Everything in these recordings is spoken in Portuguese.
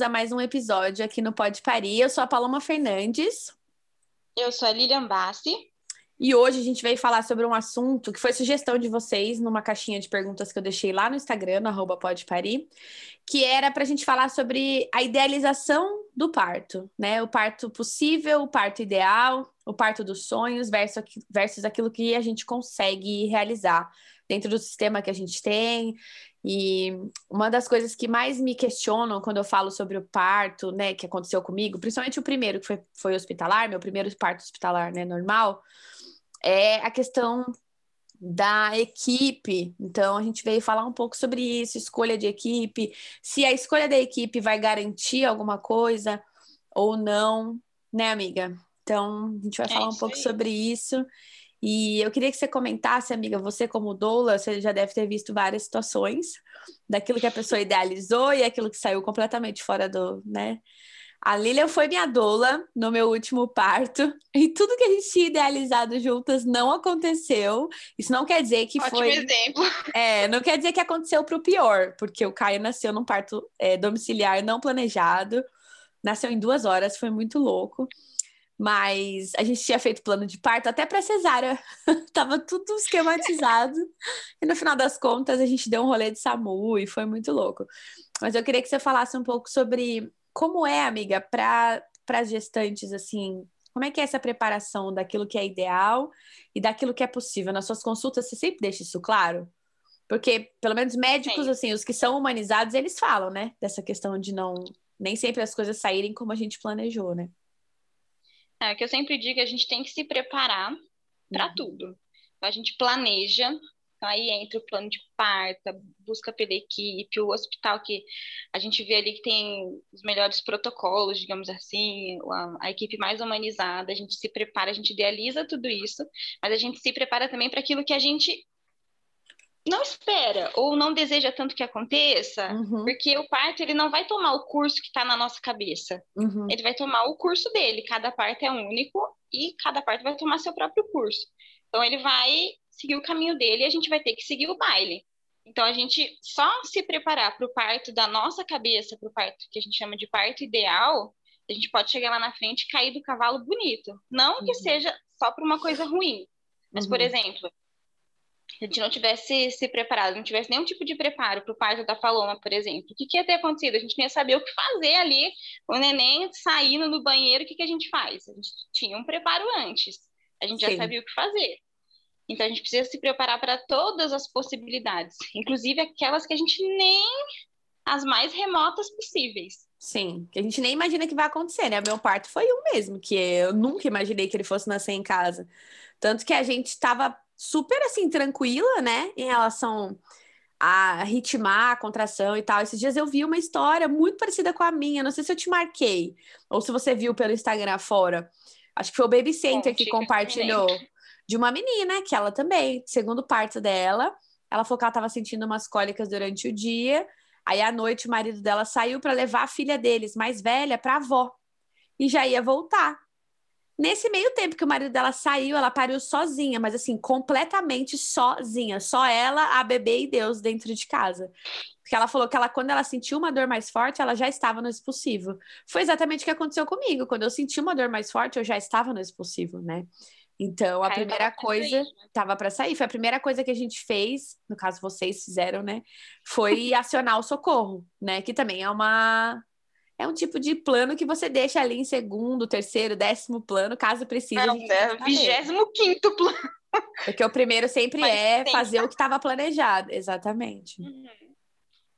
Bem-vindos a mais um episódio aqui no Pode Parir. Eu sou a Paloma Fernandes. Eu sou a Lilian Bassi. E hoje a gente veio falar sobre um assunto que foi sugestão de vocês numa caixinha de perguntas que eu deixei lá no Instagram, no arroba Pode Parir, que era para a gente falar sobre a idealização do parto, né? O parto possível, o parto ideal, o parto dos sonhos versus, versus aquilo que a gente consegue realizar dentro do sistema que a gente tem. E uma das coisas que mais me questionam quando eu falo sobre o parto, né, que aconteceu comigo, principalmente o primeiro, que foi, foi hospitalar, meu primeiro parto hospitalar, né, normal, é a questão da equipe. Então, a gente veio falar um pouco sobre isso, escolha de equipe, se a escolha da equipe vai garantir alguma coisa ou não, né, amiga? Então, a gente vai é falar um pouco aí. sobre isso. E eu queria que você comentasse, amiga, você como doula, você já deve ter visto várias situações daquilo que a pessoa idealizou e aquilo que saiu completamente fora do, né, a Lilian foi minha doula no meu último parto e tudo que a gente tinha idealizado juntas não aconteceu. Isso não quer dizer que Ótimo foi. exemplo. É, não quer dizer que aconteceu para o pior, porque o Caio nasceu num parto é, domiciliar não planejado, nasceu em duas horas, foi muito louco. Mas a gente tinha feito plano de parto até para cesárea, tava tudo esquematizado. e no final das contas a gente deu um rolê de SAMU e foi muito louco. Mas eu queria que você falasse um pouco sobre como é, amiga, para as gestantes, assim, como é que é essa preparação daquilo que é ideal e daquilo que é possível? Nas suas consultas, você sempre deixa isso claro? Porque, pelo menos médicos, Sim. assim, os que são humanizados, eles falam, né? Dessa questão de não... Nem sempre as coisas saírem como a gente planejou, né? É, o que eu sempre digo, é a gente tem que se preparar para uhum. tudo. A gente planeja, então, aí entra o plano de parto, busca pela equipe, o hospital que a gente vê ali que tem os melhores protocolos, digamos assim, a, a, equipe mais humanizada, a gente se prepara, a gente idealiza tudo isso, mas a gente se prepara também para aquilo que a gente não espera ou não deseja tanto que aconteça, uhum. porque o parto ele não vai tomar o curso que está na nossa cabeça, uhum. ele vai tomar o curso dele, cada parto é único e cada parto vai tomar seu próprio curso. Então ele vai seguir o caminho dele e a gente vai ter que seguir o baile. Então, a gente só se preparar para o parto da nossa cabeça, para o parto que a gente chama de parto ideal, a gente pode chegar lá na frente e cair do cavalo bonito. Não que uhum. seja só para uma coisa ruim, mas, uhum. por exemplo, se a gente não tivesse se preparado, não tivesse nenhum tipo de preparo para o parto da Paloma, por exemplo, o que, que, ia ter acontecido? A gente não ia saber o que fazer ali, o neném saindo do banheiro, o que, que a gente faz? A gente tinha um preparo antes, a gente Sim. já sabia o que fazer. Então a gente precisa se preparar para todas as possibilidades, inclusive aquelas que a gente nem as mais remotas possíveis. Sim, que a gente nem imagina que vai acontecer, né? Meu parto foi um mesmo, que eu nunca imaginei que ele fosse nascer em casa. Tanto que a gente estava super assim tranquila, né, em relação a ritmar a contração e tal. Esses dias eu vi uma história muito parecida com a minha, não sei se eu te marquei ou se você viu pelo Instagram fora. Acho que foi o Baby Center que compartilhou de uma menina que ela também, segundo parto dela, ela falou que ela estava sentindo umas cólicas durante o dia. Aí à noite o marido dela saiu para levar a filha deles, mais velha, para a avó. E já ia voltar. Nesse meio tempo que o marido dela saiu, ela pariu sozinha, mas assim, completamente sozinha. Só ela, a bebê e Deus dentro de casa. Porque ela falou que ela, quando ela sentiu uma dor mais forte, ela já estava no expulsivo. Foi exatamente o que aconteceu comigo. Quando eu senti uma dor mais forte, eu já estava no expulsivo, né? Então, a Aí primeira coisa estava para sair. Foi a primeira coisa que a gente fez, no caso vocês fizeram, né? Foi acionar o socorro, né? Que também é uma é um tipo de plano que você deixa ali em segundo, terceiro, décimo plano, caso precise. Não, é vigésimo quinto plano. Porque o primeiro sempre Mas é fazer o que estava planejado, exatamente. Uhum.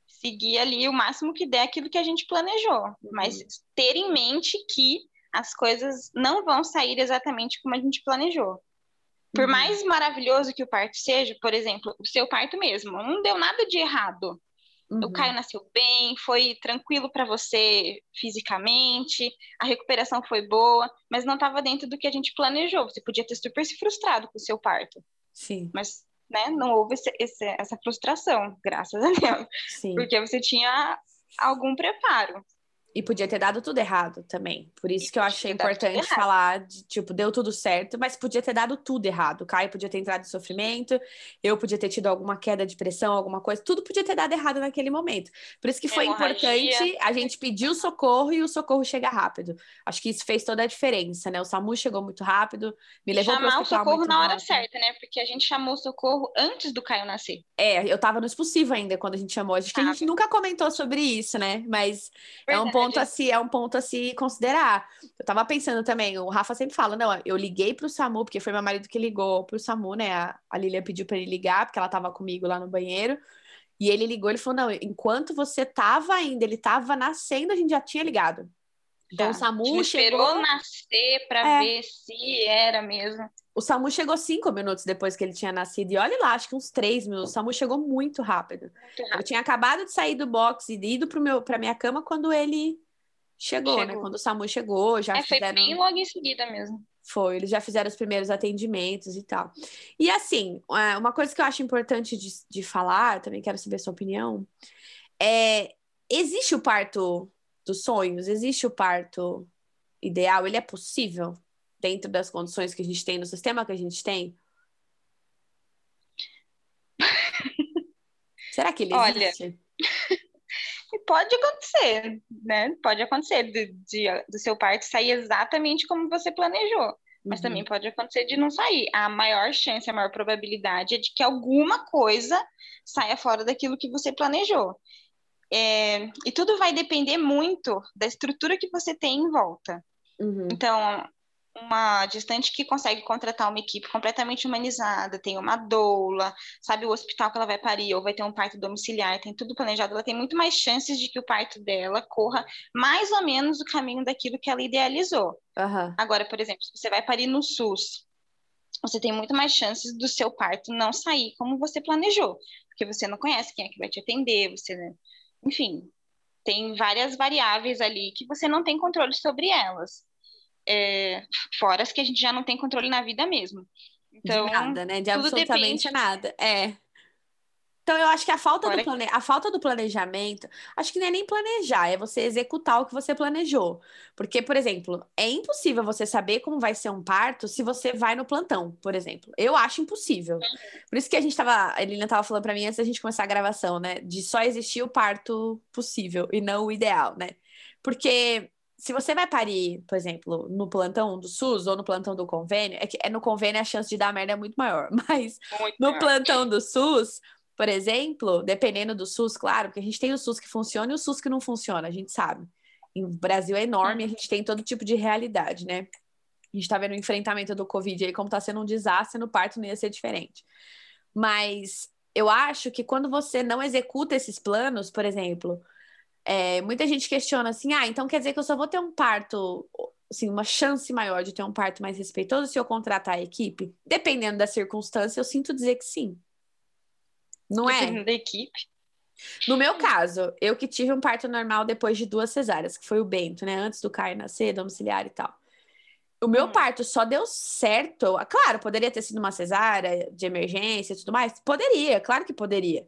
Seguir ali o máximo que der aquilo que a gente planejou, uhum. mas ter em mente que as coisas não vão sair exatamente como a gente planejou. Por uhum. mais maravilhoso que o parto seja, por exemplo, o seu parto mesmo, não deu nada de errado. Uhum. O Caio nasceu bem, foi tranquilo para você fisicamente, a recuperação foi boa, mas não estava dentro do que a gente planejou. Você podia ter super se frustrado com o seu parto. Sim. Mas né, não houve esse, esse, essa frustração, graças a Deus. Sim. Porque você tinha algum preparo. E podia ter dado tudo errado também. Por isso E que eu achei importante falar de, tipo, deu tudo certo, mas podia ter dado tudo errado. O Caio podia ter entrado em sofrimento, eu podia ter tido alguma queda de pressão, alguma coisa, tudo podia ter dado errado naquele momento. Por isso que foi Hemorragia. importante a gente pedir o socorro e o socorro chegar rápido. Acho que isso fez toda a diferença, né? O SAMU chegou muito rápido, me levou para Chamar o hospital socorro muito na hora rápido. certa, né? Porque a gente chamou o socorro antes do Caio nascer. É, eu tava no expulsivo ainda quando a gente chamou. Acho que a gente nunca comentou sobre isso, né? Mas é um Verdade. Ponto a se, é um ponto a se considerar. Eu tava pensando também, o Rafa sempre fala, não, eu liguei pro SAMU, porque foi meu marido que ligou pro SAMU, né? A, a Lilia pediu pra ele ligar, porque ela tava comigo lá no banheiro. E ele ligou, ele falou, não, enquanto você tava ainda, ele tava nascendo, a gente já tinha ligado. Então o Já. SAMU A gente chegou. esperou nascer pra É. ver se era mesmo. O SAMU chegou cinco minutos depois que ele tinha nascido. E olha lá, acho que uns três minutos. O SAMU chegou muito rápido. Muito Eu tinha acabado de sair do box e ido pra minha cama quando ele chegou, né? Chegou. Quando o SAMU chegou, já É, foi fizeram. bem logo em seguida mesmo. Foi, eles já fizeram os primeiros atendimentos e tal. E assim, é, uma coisa que eu acho importante de, de falar, também quero saber a sua opinião, é: existe o parto dos sonhos? Existe o parto ideal? Ele é possível dentro das condições que a gente tem, no sistema que a gente tem? Será que ele Olha, existe? Pode acontecer, né? Pode acontecer de, de- do seu parto sair exatamente como você planejou. Mas Uhum. também pode acontecer de não sair. A maior chance, a maior probabilidade é de que alguma coisa saia fora daquilo que você planejou. É, e tudo vai depender muito da estrutura que você tem em volta. Uhum. Então, uma gestante que consegue contratar uma equipe completamente humanizada, tem uma doula, sabe o hospital que ela vai parir, ou vai ter um parto domiciliar, tem tudo planejado, ela tem muito mais chances de que o parto dela corra mais ou menos o caminho daquilo que ela idealizou. Aham. Agora, por exemplo, se você vai parir no SUS, você tem muito mais chances do seu parto não sair como você planejou, porque você não conhece quem é que vai te atender, você, né? enfim, tem várias variáveis ali que você não tem controle sobre elas. É, fora as que a gente já não tem controle na vida mesmo. Então, de nada, né? De absolutamente depende. nada. É. Então, eu acho que a falta, do plane... a falta do planejamento, acho que não é nem planejar, é você executar o que você planejou. Porque, por exemplo, é impossível você saber como vai ser um parto se você vai no plantão, por exemplo. Eu acho impossível. Por isso que a gente tava, a Elina tava falando pra mim antes da gente começar a gravação, né? De só existir o parto possível e não o ideal, né? Porque se você vai parir, por exemplo, no plantão do SUS ou no plantão do convênio, é que é no convênio a chance de dar merda é muito maior. Mas muito no maior. plantão do SUS, por exemplo, dependendo do SUS, claro, porque a gente tem o SUS que funciona e o SUS que não funciona, a gente sabe. E O Brasil é enorme, a gente tem todo tipo de realidade, né? A gente tá vendo o enfrentamento do Covid aí, como tá sendo um desastre, no parto não ia ser diferente. Mas eu acho que quando você não executa esses planos, por exemplo, é, muita gente questiona assim: ah, então quer dizer que eu só vou ter um parto, assim, uma chance maior de ter um parto mais respeitoso se eu contratar a equipe? Dependendo da circunstância, eu sinto dizer que sim. Não é? Dependendo da equipe. No meu caso, eu que tive um parto normal depois de duas cesáreas, que foi o Bento, né? Antes do Caio nascer, domiciliar e tal. O meu Hum. parto só deu certo. Claro, poderia ter sido uma cesárea de emergência e tudo mais. Poderia, claro que poderia.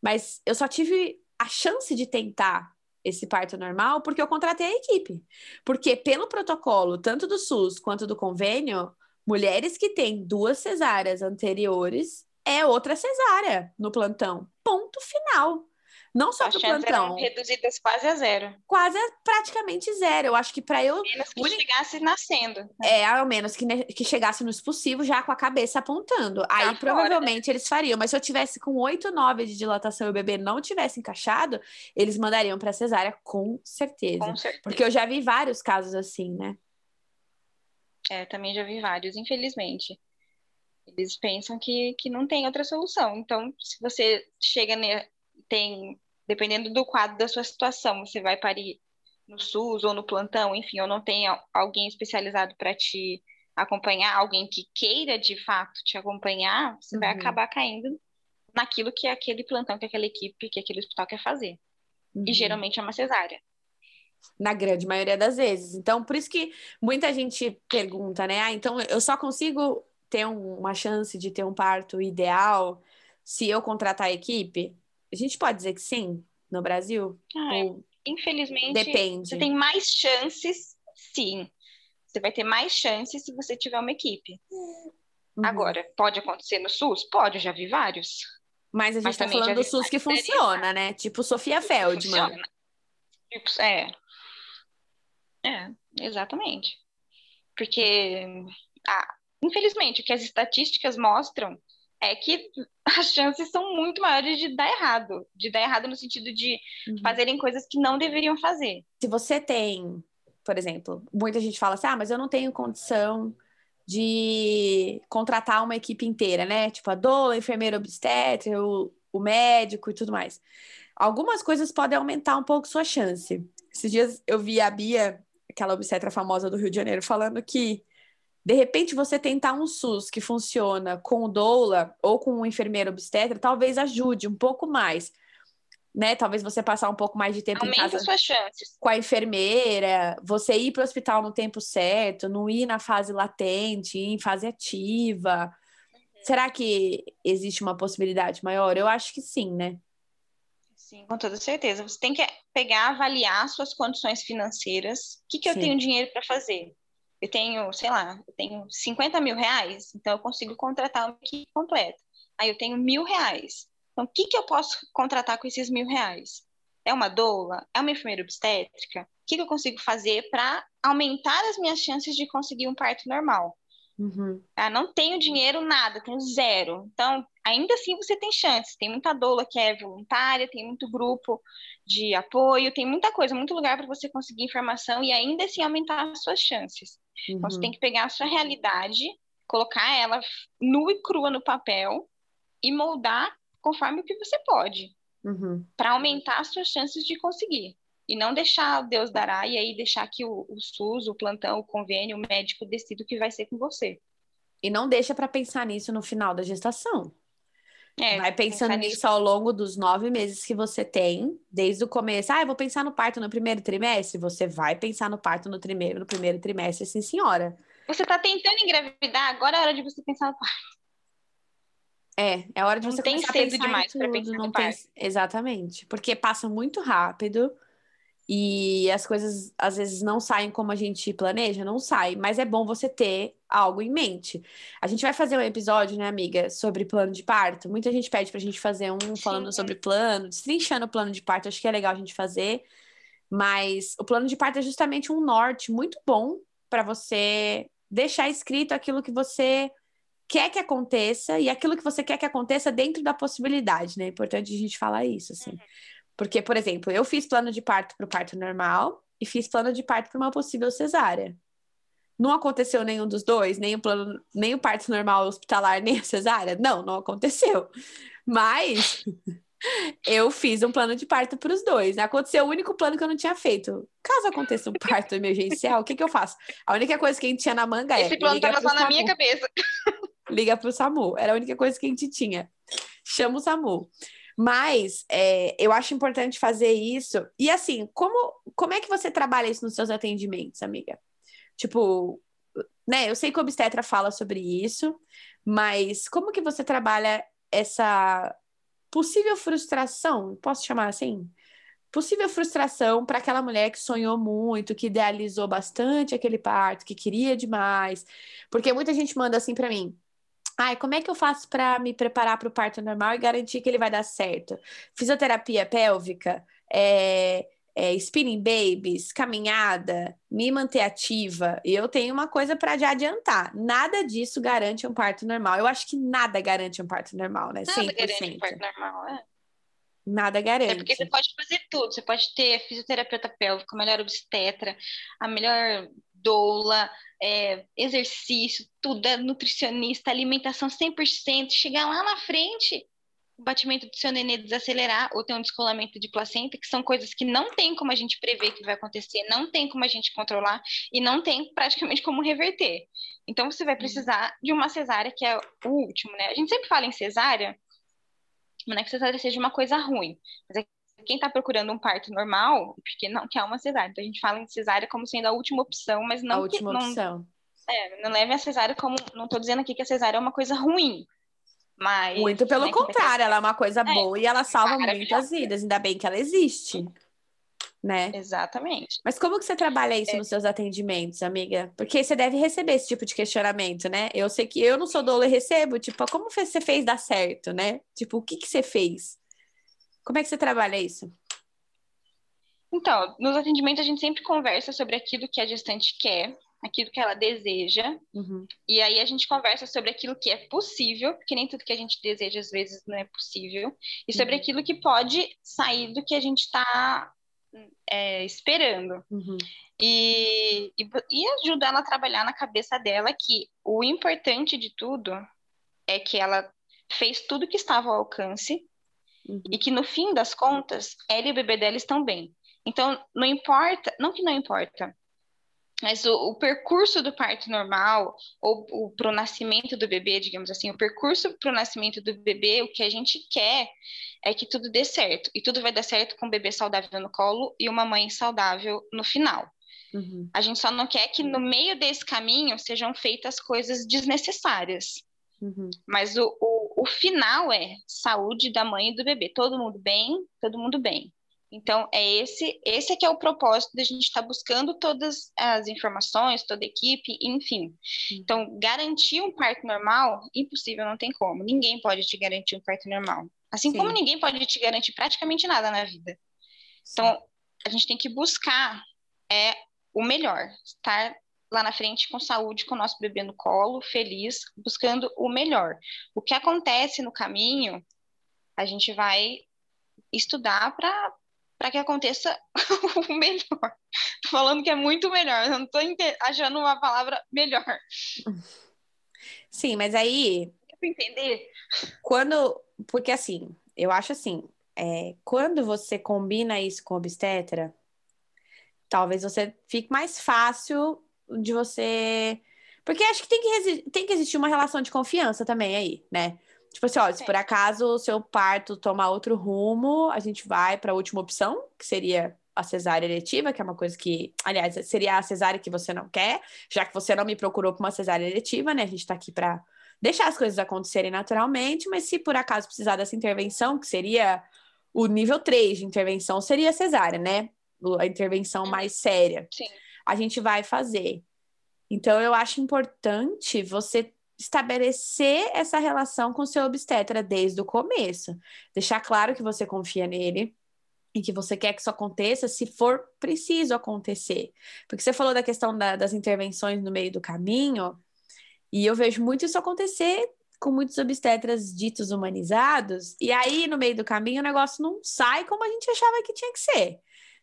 Mas eu só tive a chance de tentar esse parto normal porque eu contratei a equipe. Porque pelo protocolo, tanto do SUS quanto do convênio, mulheres que têm duas cesáreas anteriores é outra cesárea no plantão. Ponto final. Não só pro chances plantão, reduzidas quase a zero. quase é praticamente zero. Eu acho que para eu Menos que chegasse nascendo. é, ao menos que, ne- que chegasse no expulsivo já com a cabeça apontando. Aí fora, provavelmente eles fariam. Mas se eu tivesse com 8, 9 de dilatação e o bebê não tivesse encaixado, eles mandariam para cesárea com certeza. Com certeza. Porque eu já vi vários casos assim, né? É, também já vi vários, infelizmente. Eles pensam que, que não tem outra solução. Então, se você chega, ne, tem, dependendo do quadro da sua situação, você vai parir no SUS ou no plantão, enfim, ou não tem al- alguém especializado para te acompanhar, alguém que queira de fato te acompanhar, você vai Uhum. acabar caindo naquilo que aquele plantão, que aquela equipe, que aquele hospital quer fazer. E Uhum. geralmente é uma cesárea. Na grande maioria das vezes. Então, por isso que muita gente pergunta, né? Ah, então eu só consigo ter um- uma chance de ter um parto ideal se eu contratar a equipe? A gente pode dizer que sim, no Brasil? Ah. Ou infelizmente, Depende. você tem mais chances, sim. Você vai ter mais chances se você tiver uma equipe. Uhum. Agora, pode acontecer no SUS? Pode, já vi vários. Mas a gente Mas tá falando do SUS que funciona, né? Tipo Sofia Feldman. Funciona. Tipo, É. É, exatamente. Porque, ah, infelizmente, o que as estatísticas mostram é que as chances são muito maiores de dar errado. De dar errado no sentido de Uhum. fazerem coisas que não deveriam fazer. Se você tem, por exemplo, muita gente fala assim: ah, mas eu não tenho condição de contratar uma equipe inteira, né? Tipo a doula, a enfermeira obstetra, o, o médico e tudo mais. Algumas coisas podem aumentar um pouco sua chance. Esses dias eu vi a Bia, aquela obstetra famosa do Rio de Janeiro, falando que de repente você tentar um SUS que funciona com o doula ou com um enfermeiro obstetra, talvez ajude um pouco mais. Né? Talvez você passar um pouco mais de tempo em Aumenta casa suas chances. com a enfermeira, você ir para o hospital no tempo certo, não ir na fase latente, ir em fase ativa. Será que existe uma possibilidade maior? Eu acho que sim, né? Sim, com toda certeza. Você tem que pegar, avaliar suas condições financeiras. O que, que eu Sim. tenho dinheiro para fazer? Eu tenho, sei lá, eu tenho 50 mil reais, então eu consigo contratar uma equipe completa. Aí eu tenho mil reais. Então, o que, que eu posso contratar com esses mil reais? É uma doula? É uma enfermeira obstétrica? O que, que eu consigo fazer para aumentar as minhas chances de conseguir um parto normal? Uhum. Ah, não tenho dinheiro, nada, tenho zero. Então, ainda assim você tem chances. Tem muita doula que é voluntária, tem muito grupo de apoio, tem muita coisa, muito lugar para você conseguir informação e ainda assim aumentar as suas chances. Então, você Uhum. tem que pegar a sua realidade, colocar ela nua e crua no papel e moldar conforme o que você pode, Uhum. para aumentar as suas chances de conseguir. E não deixar Deus dará e aí deixar que o, o SUS, o plantão, o convênio, o médico decida o que vai ser com você. E não deixa para pensar nisso no final da gestação. É, Vai pensando pensar nisso ao longo dos nove meses que você tem, desde o começo. Ah, eu vou pensar no parto no primeiro trimestre. Você vai pensar no parto no, primeiro, no primeiro trimestre, sim, senhora. Você está tentando engravidar, agora é hora de você pensar no parto. É, é hora de Não você tem começar a cedo pensar em demais tudo, pensar não no parto. Exatamente, porque passa muito rápido e as coisas às vezes não saem como a gente planeja, não sai, mas é bom você ter algo em mente. A gente vai fazer um episódio, né, amiga, sobre plano de parto. Muita gente pede pra gente fazer um falando sobre plano, destrinchando o plano de parto, acho que é legal a gente fazer. Mas o plano de parto é justamente um norte muito bom para você deixar escrito aquilo que você quer que aconteça e aquilo que você quer que aconteça dentro da possibilidade, né? É importante a gente falar isso, assim. Porque, por exemplo, eu fiz plano de parto para o parto normal e fiz plano de parto para uma possível cesárea. Não aconteceu nenhum dos dois, nem o plano, nem o parto normal hospitalar, nem a cesárea? Não, não aconteceu. Mas eu fiz um plano de parto para os dois. Aconteceu o único plano que eu não tinha feito. Caso aconteça um parto emergencial, o que, que eu faço? A única coisa que a gente tinha na manga é. Esse plano estava só na minha cabeça. Liga pro SAMU. Era a única coisa que a gente tinha. Chama o SAMU. Mas é, eu acho importante fazer isso. E assim, como, como é que você trabalha isso nos seus atendimentos, amiga? Tipo, né? Eu sei que o obstetra fala sobre isso, mas como que você trabalha essa possível frustração? Posso chamar assim? Possível frustração para aquela mulher que sonhou muito, que idealizou bastante aquele parto, que queria demais. Porque muita gente manda assim para mim: Ai, como é que eu faço para me preparar para o parto normal e garantir que ele vai dar certo? Fisioterapia pélvica, é, é, spinning babies, caminhada, me manter ativa. E eu tenho uma coisa para já adiantar: nada disso garante um parto normal. Eu acho que nada garante um parto normal, né? Nada 100%. garante um parto normal, é. Nada É garante. porque você pode fazer tudo. Você pode ter fisioterapeuta pélvica, a melhor obstetra, a melhor doula, é, exercício, tudo, é nutricionista, alimentação 100%. Chegar lá na frente, o batimento do seu nenê desacelerar ou ter um descolamento de placenta, que são coisas que não tem como a gente prever que vai acontecer, não tem como a gente controlar e não tem praticamente como reverter. Então você vai precisar de uma cesárea, que é o último, né? A gente sempre fala em cesárea, não é que cesárea seja uma coisa ruim, mas é que quem está procurando um parto normal, porque não quer uma cesárea. Então a gente fala em cesárea como sendo a última opção, mas a não que, última não, opção. é, não leve a cesárea como. Não estou dizendo aqui que a cesárea é uma coisa ruim. Mas. Muito pelo né, que contrário, ela é uma coisa boa e ela salva muitas vidas. Ainda bem que ela existe. né? Exatamente. Mas como que você trabalha isso é. nos seus atendimentos, amiga? Porque você deve receber esse tipo de questionamento, né? Eu sei que eu não sou doula e recebo, tipo, como você fez dar certo, né? Tipo, o que que você fez? Como é que você trabalha isso? Então, nos atendimentos a gente sempre conversa sobre aquilo que a gestante quer, aquilo que ela deseja, uhum. e aí a gente conversa sobre aquilo que é possível, porque nem tudo que a gente deseja às vezes não é possível, e sobre uhum. aquilo que pode sair do que a gente está é, esperando. Uhum. E, e, e ajuda ela a trabalhar na cabeça dela que o importante de tudo é que ela fez tudo que estava ao alcance uhum. e que no fim das contas ela e o bebê dela estão bem. Então, não importa, não que não importa, mas o, o percurso do parto normal, ou para o nascimento do bebê, digamos assim, o percurso para o nascimento do bebê, o que a gente quer é que tudo dê certo. E tudo vai dar certo com um bebê saudável no colo e uma mãe saudável no final. Uhum. A gente só não quer que no meio desse caminho sejam feitas coisas desnecessárias. Uhum. Mas o, o, o final é saúde da mãe e do bebê. Todo mundo bem, todo mundo bem. Então, é esse, esse é que é o propósito da gente estar tá buscando todas as informações, toda a equipe, enfim. Uhum. Então, garantir um parto normal, impossível, não tem como. Ninguém pode te garantir um parto normal. Assim Sim. como ninguém pode te garantir praticamente nada na vida. Então, a gente tem que buscar é o melhor, estar lá na frente com saúde, com o nosso bebê no colo, feliz, buscando o melhor. O que acontece no caminho, a gente vai estudar para para que aconteça o melhor. Tô falando que é muito melhor, eu não tô achando uma palavra melhor. Sim, mas aí. Entender? Quando. Porque assim, eu acho assim, é, quando você combina isso com obstetra, talvez você fique mais fácil de você. Porque acho que tem que, tem que existir uma relação de confiança também aí, né? Tipo assim, ó, se por acaso o seu parto tomar outro rumo, a gente vai para a última opção, que seria a cesárea eletiva, que é uma coisa que, aliás, seria a cesárea que você não quer, já que você não me procurou para uma cesárea eletiva, né? A gente está aqui para deixar as coisas acontecerem naturalmente, mas se por acaso precisar dessa intervenção, que seria o nível 3 de intervenção, seria a cesárea, né? A intervenção mais séria. Sim. A gente vai fazer. Então, eu acho importante você estabelecer essa relação com seu obstetra desde o começo. Deixar claro que você confia nele e que você quer que isso aconteça se for preciso acontecer. Porque você falou da questão da, das intervenções no meio do caminho, e eu vejo muito isso acontecer com muitos obstetras ditos humanizados, e aí no meio do caminho o negócio não sai como a gente achava que tinha que ser,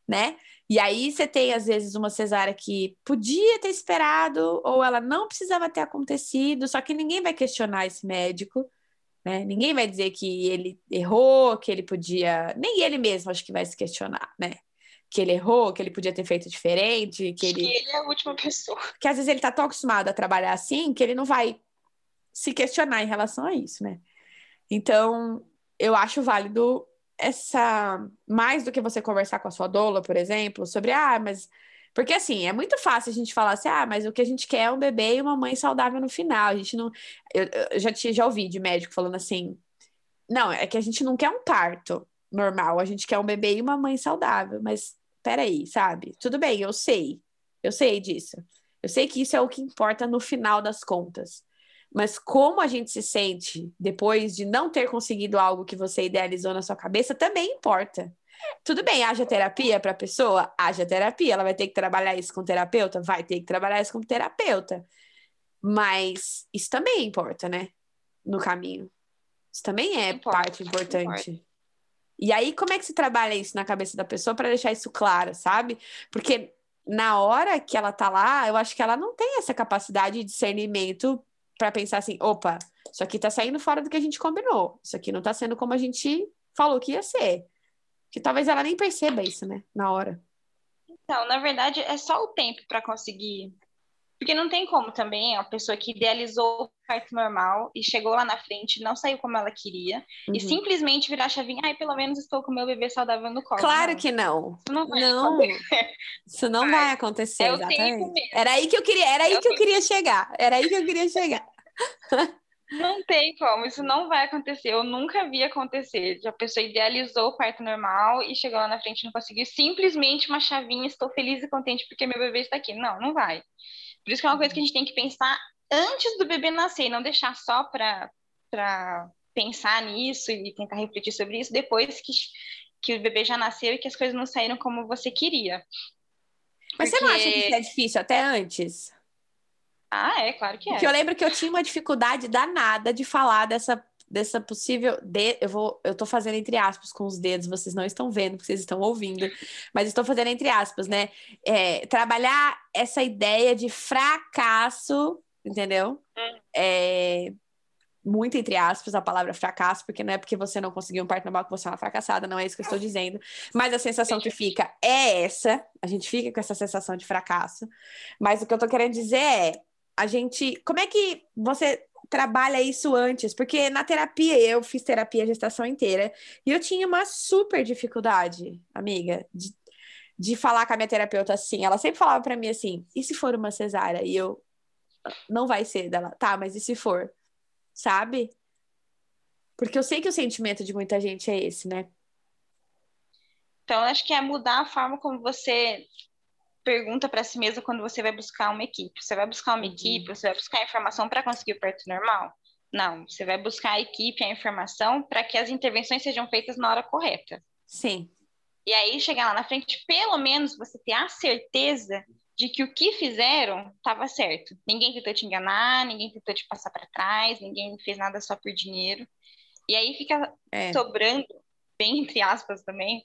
né? E aí você tem, às vezes, uma cesárea que podia ter esperado, ou ela não precisava ter acontecido, só que ninguém vai questionar esse médico, né? Ninguém vai dizer que ele errou, que ele podia. Nem ele mesmo acho que vai se questionar, né? Que ele errou, que ele podia ter feito diferente, que ele. Que ele é a última pessoa. Que às vezes ele tá tão acostumado a trabalhar assim que ele não vai se questionar em relação a isso, né? Então, eu acho válido essa mais do que você conversar com a sua doula, por exemplo, sobre ah, mas porque assim, é muito fácil a gente falar assim: "Ah, mas o que a gente quer é um bebê e uma mãe saudável no final". A gente não eu, eu já tinha já ouvi de médico falando assim: "Não, é que a gente não quer um parto normal, a gente quer um bebê e uma mãe saudável". Mas peraí, sabe? Tudo bem, eu sei. Eu sei disso. Eu sei que isso é o que importa no final das contas. Mas como a gente se sente depois de não ter conseguido algo que você idealizou na sua cabeça também importa. Tudo bem, haja terapia para a pessoa? Haja terapia. Ela vai ter que trabalhar isso com terapeuta? Vai ter que trabalhar isso com terapeuta. Mas isso também importa, né? No caminho. Isso também é importa, parte importante. Importa. E aí, como é que se trabalha isso na cabeça da pessoa para deixar isso claro, sabe? Porque na hora que ela tá lá, eu acho que ela não tem essa capacidade de discernimento para pensar assim, opa, isso aqui tá saindo fora do que a gente combinou. Isso aqui não tá sendo como a gente falou que ia ser. Que talvez ela nem perceba isso, né, na hora. Então, na verdade, é só o tempo para conseguir. Porque não tem como também a pessoa que idealizou o parto normal e chegou lá na frente, não saiu como ela queria, uhum. e simplesmente virar a chavinha, ai, pelo menos estou com meu bebê saudável no colo. Claro não. que não. Isso não vai não. acontecer. Isso não vai acontecer, é exatamente. Era aí que eu queria, era aí é que eu queria chegar. Era aí que eu queria chegar. Não tem como, isso não vai acontecer. Eu nunca vi acontecer. A pessoa idealizou o parto normal e chegou lá na frente e não conseguiu. Simplesmente uma chavinha, estou feliz e contente porque meu bebê está aqui. Não, não vai. Por isso que é uma coisa que a gente tem que pensar antes do bebê nascer e não deixar só para pensar nisso e tentar refletir sobre isso depois que, que o bebê já nasceu e que as coisas não saíram como você queria. Mas Porque... você não acha que isso é difícil até antes? Ah, é, claro que é. Porque eu lembro que eu tinha uma dificuldade danada de falar dessa, dessa possível. De, eu, vou, eu tô fazendo entre aspas com os dedos, vocês não estão vendo, porque vocês estão ouvindo, mas estou fazendo entre aspas, né? É, trabalhar essa ideia de fracasso, entendeu? Hum. É, muito entre aspas a palavra fracasso, porque não é porque você não conseguiu um parto normal que você é uma fracassada, não é isso que eu estou dizendo. Mas a sensação que fica é essa, a gente fica com essa sensação de fracasso. Mas o que eu estou querendo dizer é, a gente. Como é que você trabalha isso antes? Porque na terapia, eu fiz terapia a gestação inteira, e eu tinha uma super dificuldade, amiga, de, de falar com a minha terapeuta assim. Ela sempre falava para mim assim: e se for uma cesárea? E eu. Não vai ser dela. Tá, mas e se for? Sabe? Porque eu sei que o sentimento de muita gente é esse, né? Então, acho que é mudar a forma como você pergunta para si mesmo quando você vai buscar uma equipe. Você vai buscar uma uhum. equipe, você vai buscar informação para conseguir o parto normal? Não, você vai buscar a equipe, a informação para que as intervenções sejam feitas na hora correta. Sim. E aí, chegar lá na frente, pelo menos você ter a certeza de que o que fizeram estava certo. Ninguém tentou te enganar, ninguém tentou te passar para trás, ninguém fez nada só por dinheiro. E aí fica é. sobrando, bem entre aspas também,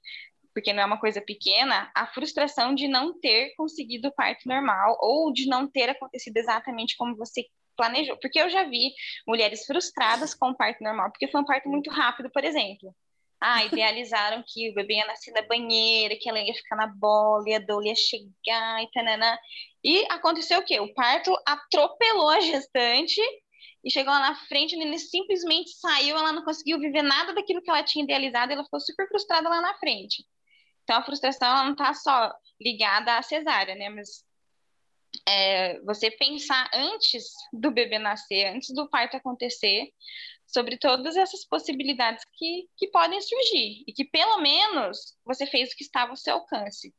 porque não é uma coisa pequena, a frustração de não ter conseguido o parto normal ou de não ter acontecido exatamente como você planejou. Porque eu já vi mulheres frustradas com o parto normal, porque foi um parto muito rápido, por exemplo. Ah, idealizaram que o bebê ia nascer na banheira, que ela ia ficar na bola, e a dor ia chegar e tanana. E aconteceu o quê? O parto atropelou a gestante e chegou lá na frente, a neném simplesmente saiu, ela não conseguiu viver nada daquilo que ela tinha idealizado, ela ficou super frustrada lá na frente. Então, a frustração ela não está só ligada à cesárea, né? Mas é, você pensar antes do bebê nascer, antes do parto acontecer, sobre todas essas possibilidades que, que podem surgir e que pelo menos você fez o que estava ao seu alcance.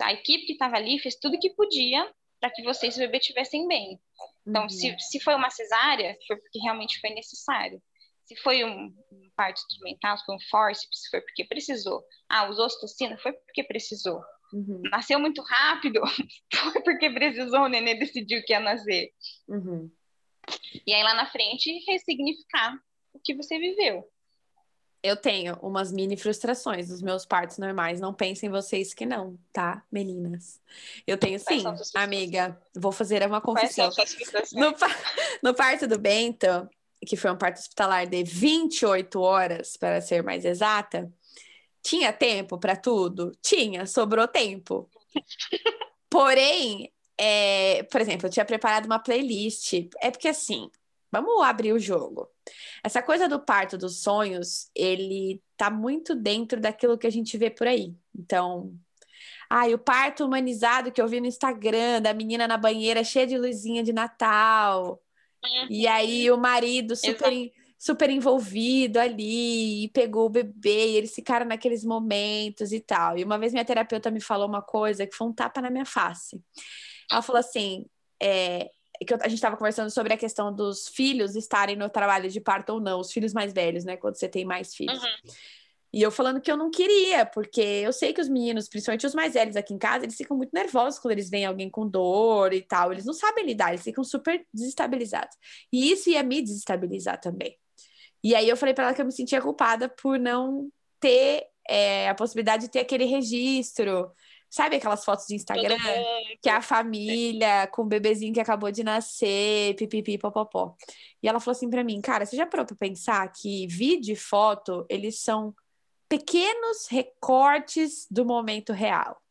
A equipe que estava ali fez tudo o que podia para que você e seu bebê estivessem bem. Então, uhum. se, se foi uma cesárea, foi porque realmente foi necessário. Se foi um, um parto instrumental, se foi um forceps, foi porque precisou. Ah, usou ocitocina, foi porque precisou. Uhum. Nasceu muito rápido, foi porque precisou, o nenê decidiu que ia nascer. Uhum. E aí lá na frente, ressignificar o que você viveu. Eu tenho umas mini frustrações dos meus partos normais. Não pensem vocês que não, tá, meninas? Eu tenho sim, amiga. Vou fazer uma confissão. No, no parto do Bento, que foi um parto hospitalar de 28 horas, para ser mais exata, tinha tempo para tudo? Tinha, sobrou tempo. Porém, é, por exemplo, eu tinha preparado uma playlist. É porque assim, vamos abrir o jogo. Essa coisa do parto dos sonhos, ele tá muito dentro daquilo que a gente vê por aí. Então, ai, o parto humanizado que eu vi no Instagram, da menina na banheira cheia de luzinha de Natal. E aí o marido super, super envolvido ali, e pegou o bebê, e eles ficaram naqueles momentos e tal. E uma vez minha terapeuta me falou uma coisa que foi um tapa na minha face. Ela falou assim: é, que a gente estava conversando sobre a questão dos filhos estarem no trabalho de parto ou não, os filhos mais velhos, né? Quando você tem mais filhos. Uhum. E eu falando que eu não queria, porque eu sei que os meninos, principalmente os mais velhos aqui em casa, eles ficam muito nervosos quando eles veem alguém com dor e tal. Eles não sabem lidar, eles ficam super desestabilizados. E isso ia me desestabilizar também. E aí eu falei para ela que eu me sentia culpada por não ter é, a possibilidade de ter aquele registro. Sabe aquelas fotos de Instagram? Que é a família com o bebezinho que acabou de nascer, pipipi, popopó. E ela falou assim para mim, cara, você já parou pra pensar que vídeo e foto, eles são pequenos recortes do momento real.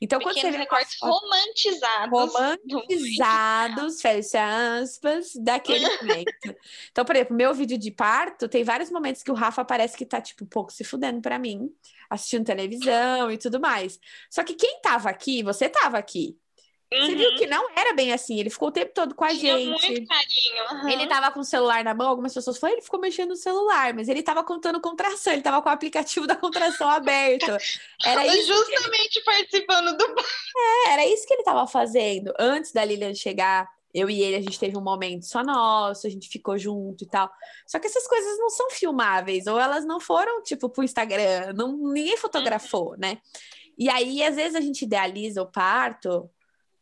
Então, Pequenos quando você recortes romantizados. Romantizados, fecha aspas, daquele momento. Então, por exemplo, meu vídeo de parto, tem vários momentos que o Rafa parece que tá, tipo, um pouco se fudendo para mim, assistindo televisão e tudo mais. Só que quem tava aqui, você tava aqui. Uhum. Você viu que não era bem assim. Ele ficou o tempo todo com a Tinha gente. muito carinho. Uhum. Ele tava com o celular na mão, algumas pessoas falaram, ele ficou mexendo no celular, mas ele tava contando contração, ele tava com o aplicativo da contração aberto. Era isso. Justamente ele... participando do. É, era isso que ele tava fazendo antes da Lilian chegar. Eu e ele, a gente teve um momento só nosso, a gente ficou junto e tal. Só que essas coisas não são filmáveis, ou elas não foram, tipo, pro Instagram, não, ninguém fotografou, né? E aí, às vezes, a gente idealiza o parto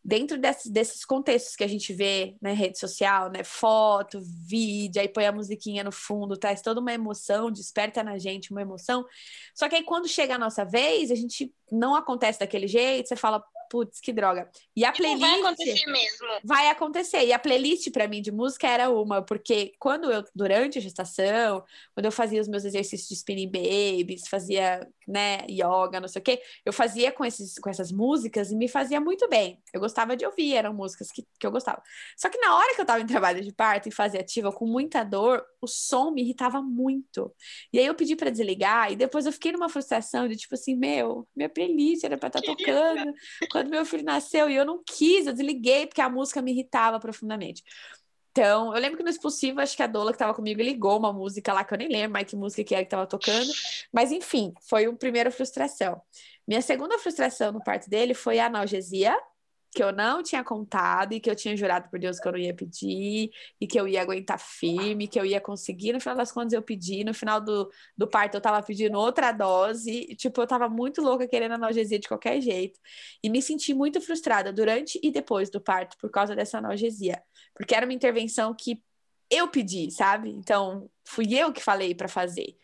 dentro desses, contextos que a gente vê na rede social, né? Foto, vídeo, aí põe a musiquinha no fundo, traz toda uma emoção, desperta na gente uma emoção. Só que aí quando chega a nossa vez, a gente não acontece daquele jeito, você fala, putz, que droga. E a playlist. Vai acontecer mesmo. Vai acontecer. E a playlist, para mim, de música era uma, porque quando eu, durante a gestação, quando eu fazia os meus exercícios de spinning babies, fazia, né, yoga, não sei o quê, eu fazia com, esses, com essas músicas e me fazia muito bem. Eu gostava de ouvir, eram músicas que, que eu gostava. Só que na hora que eu tava em trabalho de parto, em fase ativa, com muita dor, o som me irritava muito. E aí eu pedi para desligar, e depois eu fiquei numa frustração de tipo assim, meu, minha playlist era pra estar tá tocando quando meu filho nasceu e eu não quis, eu desliguei porque a música me irritava profundamente. Então, eu lembro que no Expulsivo, acho que a Dola que estava comigo ligou uma música lá que eu nem lembro mais que música que era que estava tocando. Mas, enfim, foi a primeira frustração. Minha segunda frustração no parto dele foi a analgesia, que eu não tinha contado e que eu tinha jurado por Deus que eu não ia pedir e que eu ia aguentar firme, que eu ia conseguir. No final das contas, eu pedi. No final do, do parto, eu tava pedindo outra dose. E, tipo, eu tava muito louca querendo analgesia de qualquer jeito. E me senti muito frustrada durante e depois do parto por causa dessa analgesia. Porque era uma intervenção que eu pedi, sabe? Então, fui eu que falei para fazer.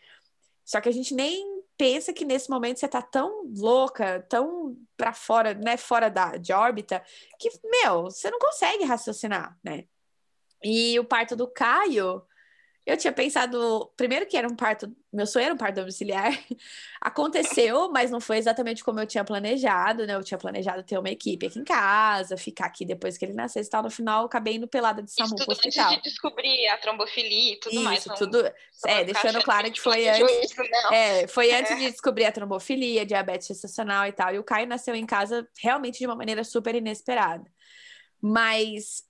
Só que a gente nem pensa que nesse momento você tá tão louca, tão para fora, né, fora da de órbita, que, meu, você não consegue raciocinar, né? E o parto do Caio, eu tinha pensado, primeiro que era um parto, meu sonho era um parto domiciliar. Aconteceu, mas não foi exatamente como eu tinha planejado, né? Eu tinha planejado ter uma equipe aqui em casa, ficar aqui depois que ele nascesse e tal. No final, acabei indo pelada de SAMU pro hospital. Antes de descobrir a trombofilia e tudo Isso, mais. Isso, tudo. É, deixando claro que foi antes. Isso, é, foi é. antes de descobrir a trombofilia, diabetes gestacional e tal. E o Caio nasceu em casa realmente de uma maneira super inesperada. Mas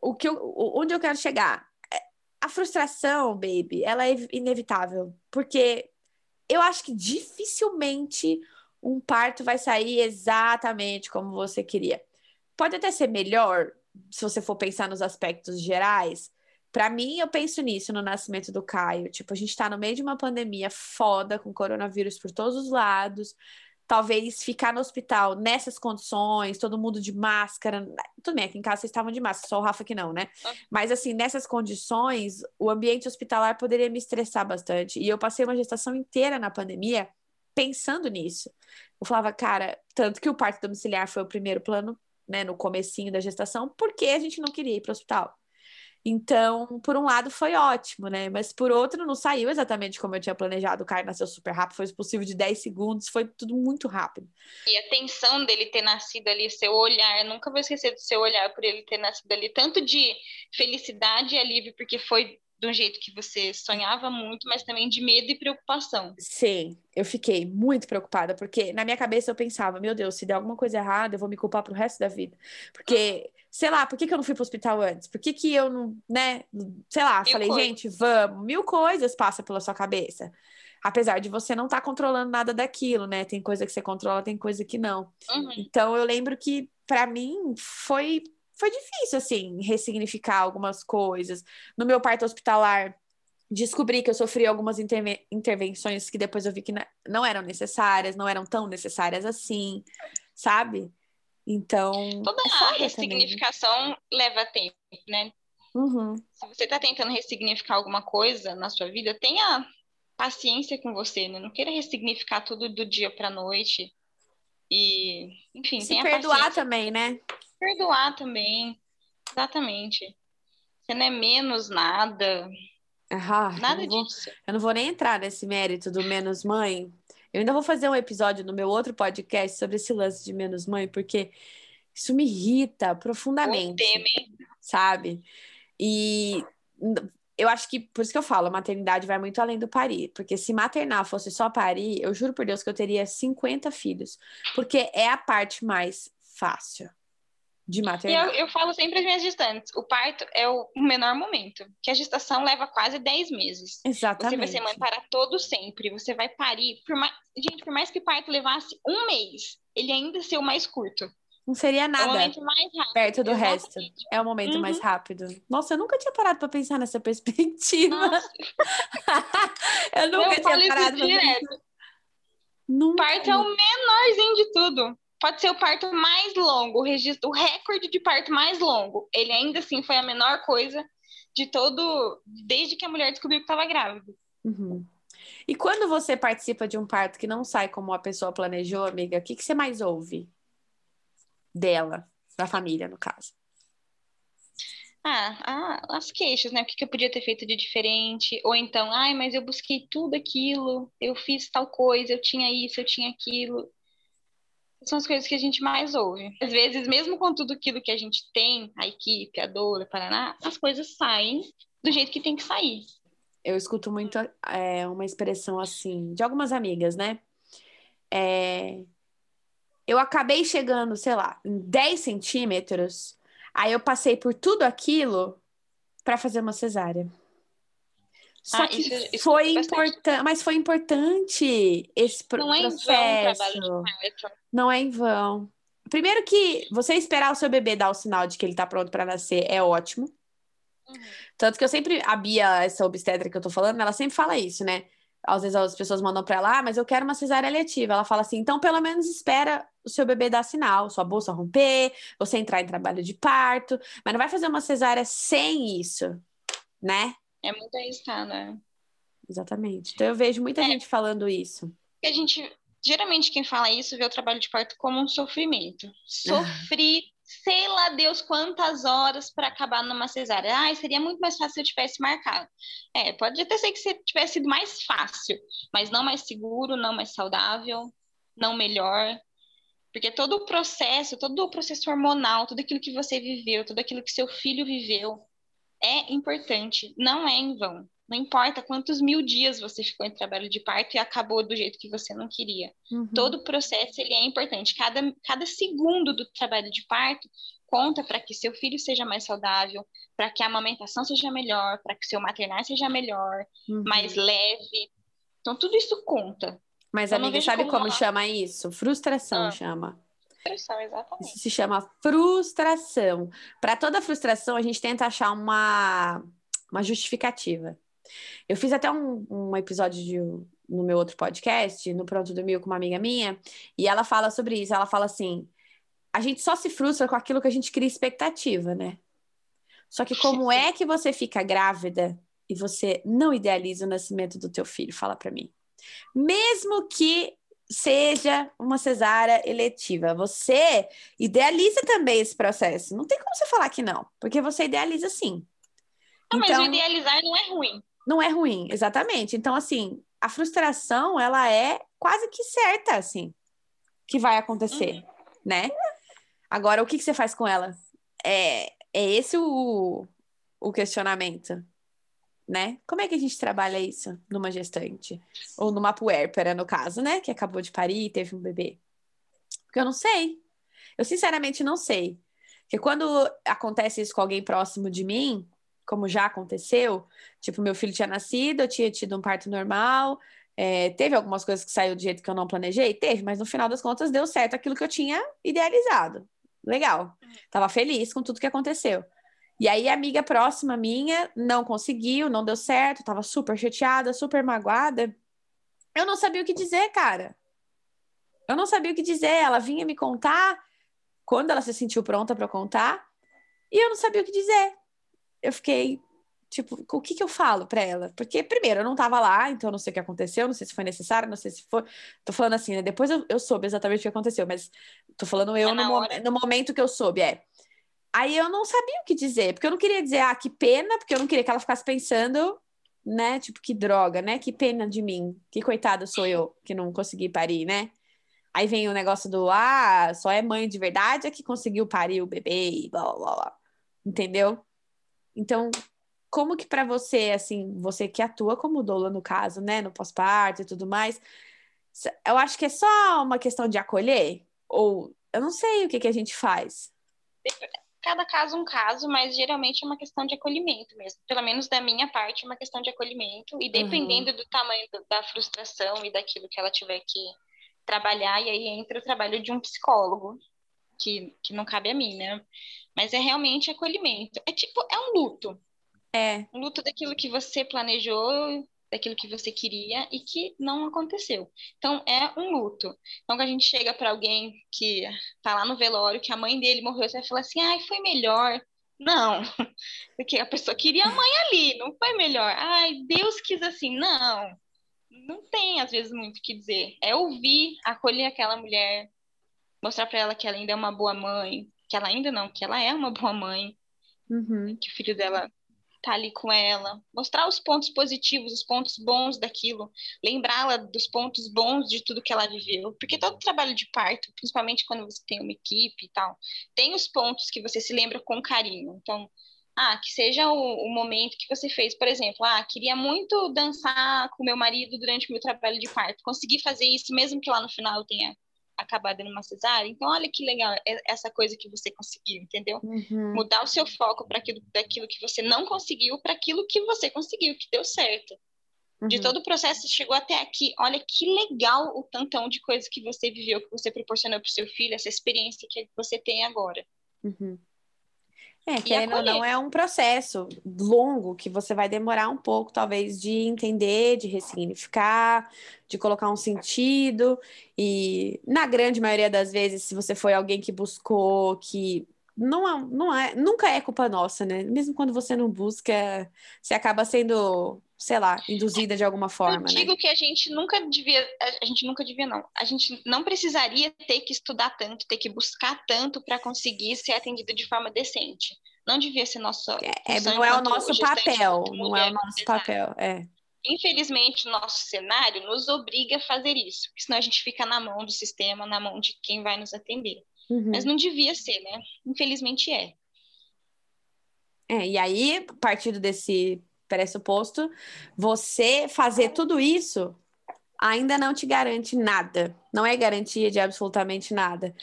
o que eu, onde eu quero chegar? A frustração, baby, ela é inevitável, porque eu acho que dificilmente um parto vai sair exatamente como você queria. Pode até ser melhor, se você for pensar nos aspectos gerais. Para mim, eu penso nisso no nascimento do Caio. Tipo, a gente tá no meio de uma pandemia foda, com coronavírus por todos os lados talvez ficar no hospital nessas condições, todo mundo de máscara. Tudo bem, aqui em casa vocês estavam de máscara, só o Rafa que não, né? Ah. Mas assim, nessas condições, o ambiente hospitalar poderia me estressar bastante. E eu passei uma gestação inteira na pandemia pensando nisso. Eu falava, cara, tanto que o parto domiciliar foi o primeiro plano, né, no comecinho da gestação, porque a gente não queria ir para o hospital. Então, por um lado foi ótimo, né? Mas por outro, não saiu exatamente como eu tinha planejado. O Caio nasceu super rápido, foi expulsivo de 10 segundos, foi tudo muito rápido. E a tensão dele ter nascido ali, seu olhar, nunca vou esquecer do seu olhar por ele ter nascido ali, tanto de felicidade e alívio, porque foi de um jeito que você sonhava muito, mas também de medo e preocupação. Sim, eu fiquei muito preocupada, porque na minha cabeça eu pensava, meu Deus, se der alguma coisa errada, eu vou me culpar pro resto da vida. Porque sei lá, por que, que eu não fui pro hospital antes? Por que, que eu não, né? Sei lá, mil falei, coisas. gente, vamos, mil coisas passam pela sua cabeça. Apesar de você não estar tá controlando nada daquilo, né? Tem coisa que você controla, tem coisa que não. Uhum. Então eu lembro que para mim foi foi difícil assim ressignificar algumas coisas. No meu parto hospitalar, descobri que eu sofri algumas interve intervenções que depois eu vi que não eram necessárias, não eram tão necessárias assim, sabe? Então. Toda é a ressignificação também. leva tempo, né? Uhum. Se você está tentando ressignificar alguma coisa na sua vida, tenha paciência com você, né? Não queira ressignificar tudo do dia para noite. E, enfim, Se tenha perdoar paciência. também, né? Perdoar também. Exatamente. Você não é menos nada. Ah, nada eu vou, disso. Eu não vou nem entrar nesse mérito do menos mãe, eu ainda vou fazer um episódio no meu outro podcast sobre esse lance de menos mãe, porque isso me irrita profundamente. Sabe? E eu acho que, por isso que eu falo, a maternidade vai muito além do parir. Porque se maternar fosse só parir, eu juro por Deus que eu teria 50 filhos. Porque é a parte mais fácil. De E maternar. eu, eu falo sempre às minhas gestantes, o parto é o menor momento, que a gestação leva quase 10 meses. Você vai Exatamente. ser mãe para todo sempre, você vai parir, por mais, gente, por mais que o parto levasse um mês, ele ainda ser o mais curto. Não seria É o nada momento mais rápido. perto do resto. Exatamente. É o momento Uhum. mais rápido. Nossa, eu nunca tinha parado pra pensar nessa perspectiva. Eu nunca eu tinha parado pra pensar. direto. Nunca. Parto é o menorzinho de tudo. Pode ser o parto mais longo, o registro, o recorde de parto mais longo. Ele ainda assim foi a menor coisa de todo, desde que a mulher descobriu que estava grávida. Uhum. E quando você participa de um parto que não sai como a pessoa planejou, amiga, o que, que você mais ouve dela, da família, no caso? Ah, ah, as queixas, né? O que que eu podia ter feito de diferente? Ou então, ai, mas eu busquei tudo aquilo, eu fiz tal coisa, eu tinha isso, eu tinha aquilo. São as coisas que a gente mais ouve. Às vezes, mesmo com tudo aquilo que a gente tem, a equipe, a Doula, Paraná, as coisas saem do jeito que tem que sair. Eu escuto muito é, uma expressão assim, de algumas amigas, né? É, eu acabei chegando, sei lá, em 10 centímetros, aí eu passei por tudo aquilo para fazer uma cesárea. Só Ah, que isso- isso foi bastante. importante, mas foi importante esse pro- Não é em vão o processo. trabalho de parto. Não é em vão. Primeiro que você esperar o seu bebê dar o sinal de que ele tá pronto para nascer é ótimo. Uhum. Tanto que eu sempre, a Bia, essa obstetra que eu tô falando, ela sempre fala isso, né? Às vezes as pessoas mandam pra ela, ah, mas eu quero uma cesárea letiva. Ela fala assim, então pelo menos espera o seu bebê dar sinal, sua bolsa romper, você entrar em trabalho de parto, mas não vai fazer uma cesárea sem isso, né? É muito arriscado, né? Exatamente. Então eu vejo muita É. gente falando isso. Porque a gente, geralmente quem fala isso vê o trabalho de parto como um sofrimento. Sofri, sei lá Deus quantas horas para acabar numa cesárea. Ai, seria muito mais fácil se eu tivesse marcado. É, pode até ser que você tivesse sido mais fácil, mas não mais seguro, não mais saudável, não melhor. Porque todo o processo, todo o processo hormonal, tudo aquilo que você viveu, tudo aquilo que seu filho viveu, é importante, não é em vão. Não importa quantos mil dias você ficou em trabalho de parto e acabou do jeito que você não queria. Uhum. Todo o processo ele é importante. Cada, cada segundo do trabalho de parto conta para que seu filho seja mais saudável, para que a amamentação seja melhor, para que seu maternar seja melhor, Uhum. mais leve. Então, tudo isso conta. Mas, eu amiga, sabe como como chama isso? Frustração Ah. chama. Expressão, exatamente. Isso se chama frustração. Para toda frustração, a gente tenta achar uma, uma justificativa. Eu fiz até um, um episódio de- no meu outro podcast, no Pronto do Mil, com uma amiga minha, e ela fala sobre isso. Ela fala assim: a gente só se frustra com aquilo que a gente cria expectativa, né? Só que como é que você fica grávida e você não idealiza o nascimento do teu filho? Fala para mim. Mesmo que seja uma cesárea eletiva, você idealiza também esse processo. Não tem como você falar que não, porque você idealiza sim. Não, mas Então, o idealizar não é ruim. não é ruim, exatamente. Então, assim, a frustração, ela é quase que certa, assim, que vai acontecer, né? Agora, o que, que você faz com ela? É, é esse o, o questionamento, né? Como é que a gente trabalha isso numa gestante? Ou numa puérpera, no caso, né? Que acabou de parir e teve um bebê. Porque eu não sei. Eu, sinceramente, não sei. Porque quando acontece isso com alguém próximo de mim, como já aconteceu, tipo, meu filho tinha nascido, eu tinha tido um parto normal, é, teve algumas coisas que saiu do jeito que eu não planejei? Teve, mas no final das contas deu certo aquilo que eu tinha idealizado. Legal. Tava feliz com tudo que aconteceu. E aí, a amiga próxima minha não conseguiu, não deu certo, tava super chateada, super magoada. Eu não sabia o que dizer, cara. Eu não sabia o que dizer. Ela vinha me contar quando ela se sentiu pronta para contar, e eu não sabia o que dizer. Eu fiquei, tipo, o que que eu falo para ela? Porque, primeiro, eu não tava lá, então eu não sei o que aconteceu, não sei se foi necessário, não sei se foi. Tô falando assim, né? Depois eu, eu soube exatamente o que aconteceu, mas tô falando eu Tá no, mo- no momento que eu soube, é. Aí eu não sabia o que dizer, porque eu não queria dizer, ah, que pena, porque eu não queria que ela ficasse pensando, né? Tipo, que droga, né? Que pena de mim, que coitada sou eu que não consegui parir, né? Aí vem o negócio do, ah, só é mãe de verdade a que conseguiu parir o bebê e blá blá blá. Entendeu? Então, como que pra você, assim, você que atua como doula no caso, né, no pós-parto e tudo mais, eu acho que é só uma questão de acolher? Ou eu não sei o que que a gente faz. Cada caso um caso, mas geralmente é uma questão de acolhimento mesmo. Pelo menos da minha parte, é uma questão de acolhimento. E dependendo uhum. do tamanho da frustração e daquilo que ela tiver que trabalhar, e aí entra o trabalho de um psicólogo, que, que não cabe a mim, né? Mas é realmente acolhimento. É tipo, é um luto. É. Um luto daquilo que você planejou, daquilo que você queria e que não aconteceu. Então, é um luto. Então, quando a gente chega para alguém que tá lá no velório, que a mãe dele morreu, você vai falar assim, ai, foi melhor. Não, porque a pessoa queria a mãe ali, não foi melhor. Ai, Deus quis assim. Não, não tem, às vezes, muito o que dizer. É ouvir, acolher aquela mulher, mostrar para ela que ela ainda é uma boa mãe, que ela ainda não, que ela é uma boa mãe, uhum. que o filho dela tá ali com ela, mostrar os pontos positivos, os pontos bons daquilo, lembrá-la dos pontos bons de tudo que ela viveu, porque todo trabalho de parto, principalmente quando você tem uma equipe e tal, tem os pontos que você se lembra com carinho. Então, ah, que seja o, o, momento que você fez, por exemplo, ah, queria muito dançar com meu marido durante o meu trabalho de parto, consegui fazer isso mesmo que lá no final eu tenha acabado numa cesárea. Então, olha que legal essa coisa que você conseguiu, entendeu? Uhum. Mudar o seu foco para aquilo daquilo que você não conseguiu para aquilo que você conseguiu, que deu certo. Uhum. De todo o processo, chegou até aqui. Olha que legal o tantão de coisas que você viveu, que você proporcionou para o seu filho, essa experiência que você tem agora. Uhum. É, querendo ou não, é um processo longo que você vai demorar um pouco, talvez, de entender, de ressignificar, de colocar um sentido. E na grande maioria das vezes, se você foi alguém que buscou, que não é, não é, nunca é culpa nossa, né? Mesmo quando você não busca, você acaba sendo, sei lá, induzida de alguma forma, Eu né? digo né? que a gente nunca devia, a gente nunca devia não. A gente não precisaria ter que estudar tanto, ter que buscar tanto para conseguir ser atendido de forma decente. Não devia ser nosso é, é não é o nosso papel, não é o nosso papel, é. Infelizmente, o nosso cenário nos obriga a fazer isso, porque senão a gente fica na mão do sistema, na mão de quem vai nos atender. Uhum. Mas não devia ser, né? Infelizmente é. É, e aí, partindo desse pressuposto, você fazer tudo isso ainda não te garante nada. Não é garantia de absolutamente nada.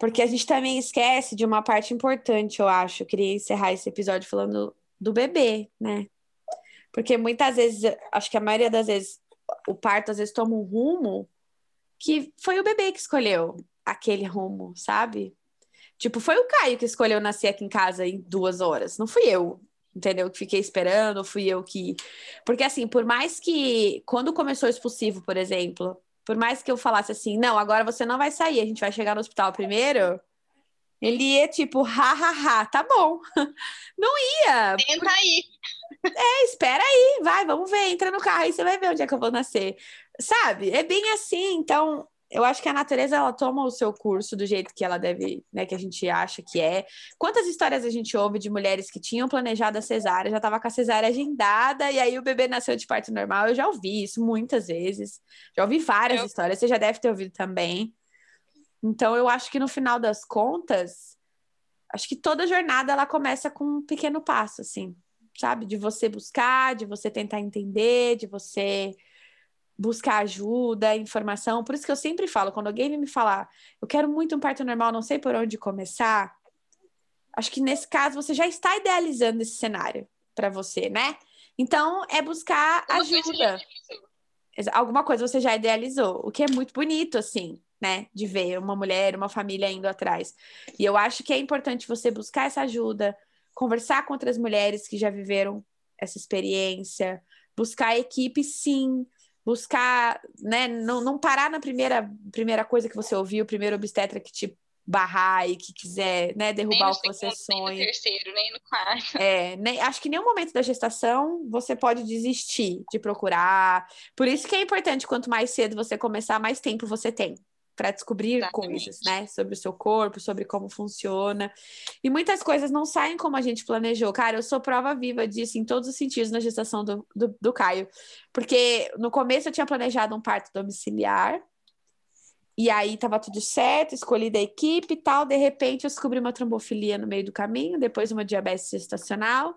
Porque a gente também esquece de uma parte importante, eu acho. Eu queria encerrar esse episódio falando do bebê, né? Porque muitas vezes, acho que a maioria das vezes, o parto às vezes toma um rumo que foi o bebê que escolheu aquele rumo, sabe? Tipo, foi o Caio que escolheu nascer aqui em casa em duas horas, não fui eu, entendeu? Que fiquei esperando, fui eu que. Porque, assim, por mais que. Quando começou o expulsivo, por exemplo, por mais que eu falasse assim, não, agora você não vai sair, a gente vai chegar no hospital primeiro. Ele ia tipo, ha, ha, ha, tá bom. Não ia. Tenta aí. É, espera aí, vai, vamos ver, entra no carro aí, você vai ver onde é que eu vou nascer. Sabe? É bem assim, então eu acho que a natureza ela toma o seu curso do jeito que ela deve, né, que a gente acha que é. Quantas histórias a gente ouve de mulheres que tinham planejado a cesárea, já estava com a cesárea agendada e aí o bebê nasceu de parto normal? Eu já ouvi isso muitas vezes. Já ouvi várias eu... histórias, você já deve ter ouvido também. Então eu acho que no final das contas, acho que toda jornada ela começa com um pequeno passo assim, sabe? De você buscar, de você tentar entender, de você buscar ajuda, informação. Por isso que eu sempre falo, quando alguém me falar, eu quero muito um parto normal, não sei por onde começar, acho que nesse caso você já está idealizando esse cenário para você, né? Então é buscar ajuda. Alguma coisa você já idealizou, o que é muito bonito, assim, né? De ver uma mulher, uma família indo atrás. E eu acho que é importante você buscar essa ajuda, conversar com outras mulheres que já viveram essa experiência, buscar equipe, sim, buscar, né, não, não parar na primeira, primeira coisa que você ouviu, o primeiro obstetra que te barrar e que quiser, né, derrubar o que você sonha. Nem no terceiro, nem no quarto. É, nem, acho que nenhum momento da gestação você pode desistir de procurar. Por isso que é importante, quanto mais cedo você começar, mais tempo você tem para descobrir Exatamente. coisas, né? Sobre o seu corpo, sobre como funciona. E muitas coisas não saem como a gente planejou. Cara, eu sou prova viva disso em todos os sentidos na gestação do, do, do Caio. Porque no começo eu tinha planejado um parto domiciliar. E aí tava tudo certo, escolhi da equipe e tal. De repente eu descobri uma trombofilia no meio do caminho, depois uma diabetes gestacional,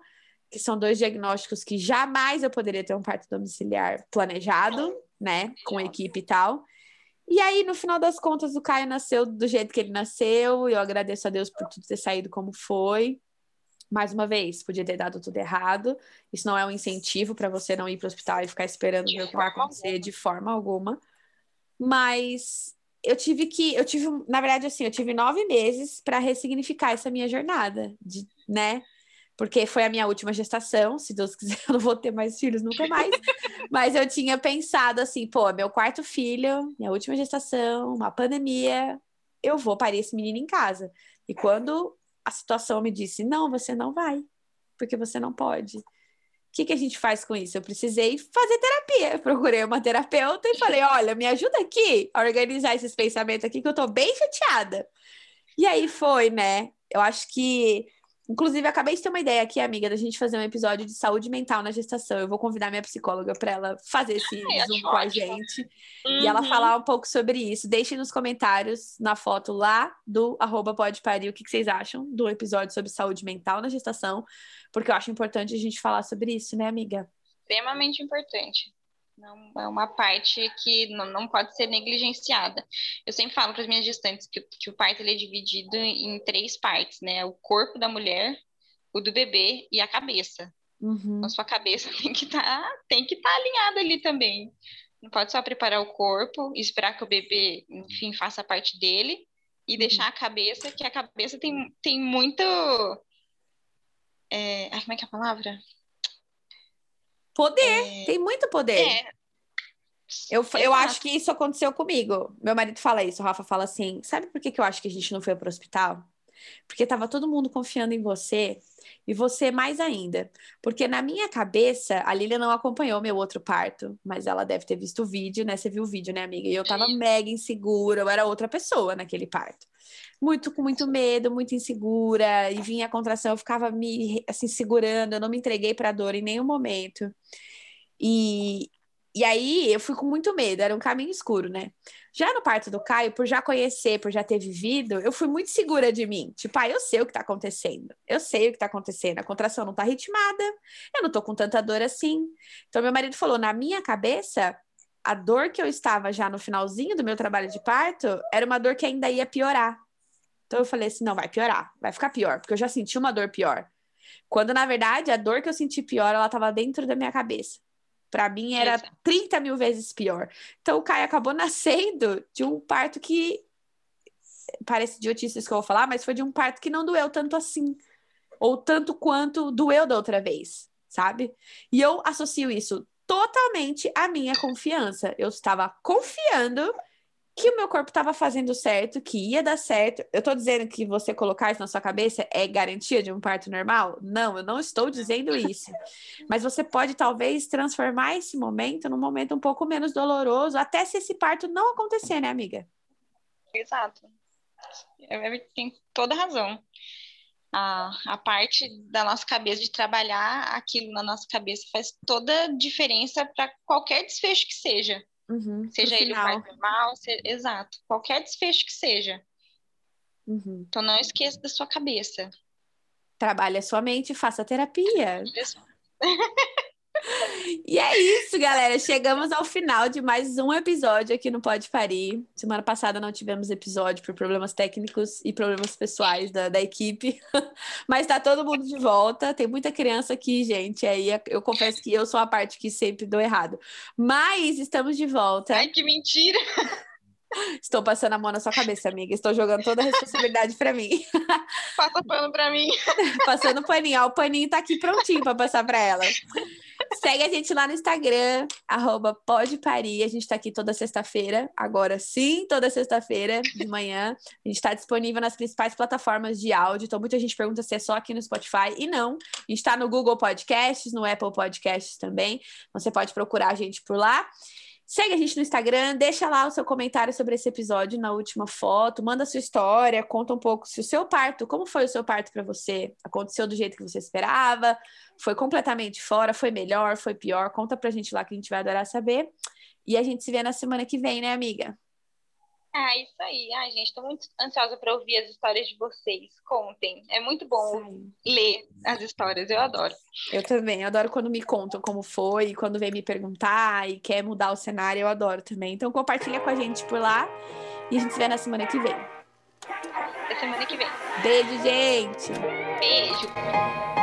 que são dois diagnósticos que jamais eu poderia ter um parto domiciliar planejado, né? Com equipe e tal. E aí, no final das contas, o Caio nasceu do jeito que ele nasceu, e eu agradeço a Deus por tudo ter saído como foi. Mais uma vez, podia ter dado tudo errado. Isso não é um incentivo para você não ir para o hospital e ficar esperando ver o que vai acontecer de forma alguma. Mas eu tive que, eu tive, na verdade, assim, eu tive nove meses para ressignificar essa minha jornada, de, né? Porque foi a minha última gestação. Se Deus quiser, eu não vou ter mais filhos nunca mais. Mas eu tinha pensado assim, pô, meu quarto filho, minha última gestação, uma pandemia, eu vou parir esse menino em casa. E quando a situação me disse, não, você não vai, porque você não pode. O que, que a gente faz com isso? Eu precisei fazer terapia. Eu procurei uma terapeuta e falei: olha, me ajuda aqui a organizar esses pensamentos aqui, que eu tô bem chateada. E aí foi, né? Eu acho que Inclusive, acabei de ter uma ideia aqui, amiga, da gente fazer um episódio de saúde mental na gestação. Eu vou convidar minha psicóloga para ela fazer esse Ai, Zoom com a gente uhum. e ela uhum. falar um pouco sobre isso. Deixem nos comentários, na foto lá do arroba pode parir, o que, que vocês acham do episódio sobre saúde mental na gestação, porque eu acho importante a gente falar sobre isso, né, amiga? Extremamente importante. Não, é uma parte que não, não pode ser negligenciada. Eu sempre falo para as minhas gestantes que, que o parto ele é dividido em três partes, né? O corpo da mulher, o do bebê e a cabeça. Uhum. Então, sua cabeça tem que estar tá, estar tá alinhada ali também. Não pode só preparar o corpo e esperar que o bebê, enfim, faça parte dele e uhum. deixar a cabeça, que a cabeça tem, tem muito. É, como é que é a palavra? Poder, é... tem muito poder. É. Eu, eu acho que isso aconteceu comigo. Meu marido fala isso, o Rafa fala assim: sabe por que, que eu acho que a gente não foi para o hospital? Porque tava todo mundo confiando em você e você mais ainda. Porque na minha cabeça, a Lilia não acompanhou meu outro parto, mas ela deve ter visto o vídeo, né? Você viu o vídeo, né, amiga? E eu tava mega insegura, eu era outra pessoa naquele parto. Muito com muito medo, muito insegura, e vinha a contração, eu ficava me assim segurando, eu não me entreguei para dor em nenhum momento. E, e aí eu fui com muito medo, era um caminho escuro, né? Já no parto do Caio, por já conhecer, por já ter vivido, eu fui muito segura de mim. Tipo, ah, eu sei o que tá acontecendo. Eu sei o que tá acontecendo. A contração não tá ritmada, eu não tô com tanta dor assim. Então, meu marido falou: na minha cabeça, a dor que eu estava já no finalzinho do meu trabalho de parto era uma dor que ainda ia piorar. Então eu falei assim: não, vai piorar, vai ficar pior, porque eu já senti uma dor pior. Quando, na verdade, a dor que eu senti pior, ela estava dentro da minha cabeça. Para mim era 30 mil vezes pior. Então o Caio acabou nascendo de um parto que parece idiotice isso que eu vou falar, mas foi de um parto que não doeu tanto assim, ou tanto quanto doeu da outra vez, sabe? E eu associo isso totalmente à minha confiança. Eu estava confiando que o meu corpo estava fazendo certo, que ia dar certo. Eu estou dizendo que você colocar isso na sua cabeça é garantia de um parto normal? Não, eu não estou dizendo isso. Mas você pode talvez transformar esse momento num momento um pouco menos doloroso, até se esse parto não acontecer, né, amiga? Exato. Tem toda razão. A, a parte da nossa cabeça de trabalhar aquilo na nossa cabeça faz toda a diferença para qualquer desfecho que seja. Uhum, seja ele final. normal, se... exato. Qualquer desfecho que seja. Uhum. Então não esqueça da sua cabeça. Trabalhe a sua mente, faça terapia. E é isso, galera. Chegamos ao final de mais um episódio aqui no Pode Parir. Semana passada não tivemos episódio por problemas técnicos e problemas pessoais da, da equipe. Mas tá todo mundo de volta. Tem muita criança aqui, gente. Aí eu confesso que eu sou a parte que sempre dou errado. Mas estamos de volta. Ai, que mentira! Estou passando a mão na sua cabeça, amiga. Estou jogando toda a responsabilidade para mim. Passa pano para mim. Passando paninho. Ó, o paninho tá aqui prontinho para passar para ela. Segue a gente lá no Instagram, arroba pode parir. A gente está aqui toda sexta-feira, agora sim, toda sexta-feira de manhã. A gente está disponível nas principais plataformas de áudio. Então, muita gente pergunta se é só aqui no Spotify. E não, a gente está no Google Podcasts, no Apple Podcasts também. Você pode procurar a gente por lá. Segue a gente no Instagram, deixa lá o seu comentário sobre esse episódio na última foto, manda a sua história, conta um pouco se o seu parto, como foi o seu parto para você? Aconteceu do jeito que você esperava? Foi completamente fora? Foi melhor? Foi pior? Conta pra gente lá que a gente vai adorar saber. E a gente se vê na semana que vem, né, amiga? Ah, isso aí. Ai, gente, estou muito ansiosa para ouvir as histórias de vocês. Contem. É muito bom Sim. ler as histórias, eu adoro. Eu também, eu adoro quando me contam como foi, quando vem me perguntar e quer mudar o cenário, eu adoro também. Então compartilha com a gente por lá e a gente se vê na semana que vem. Na semana que vem. Beijo, gente. Beijo.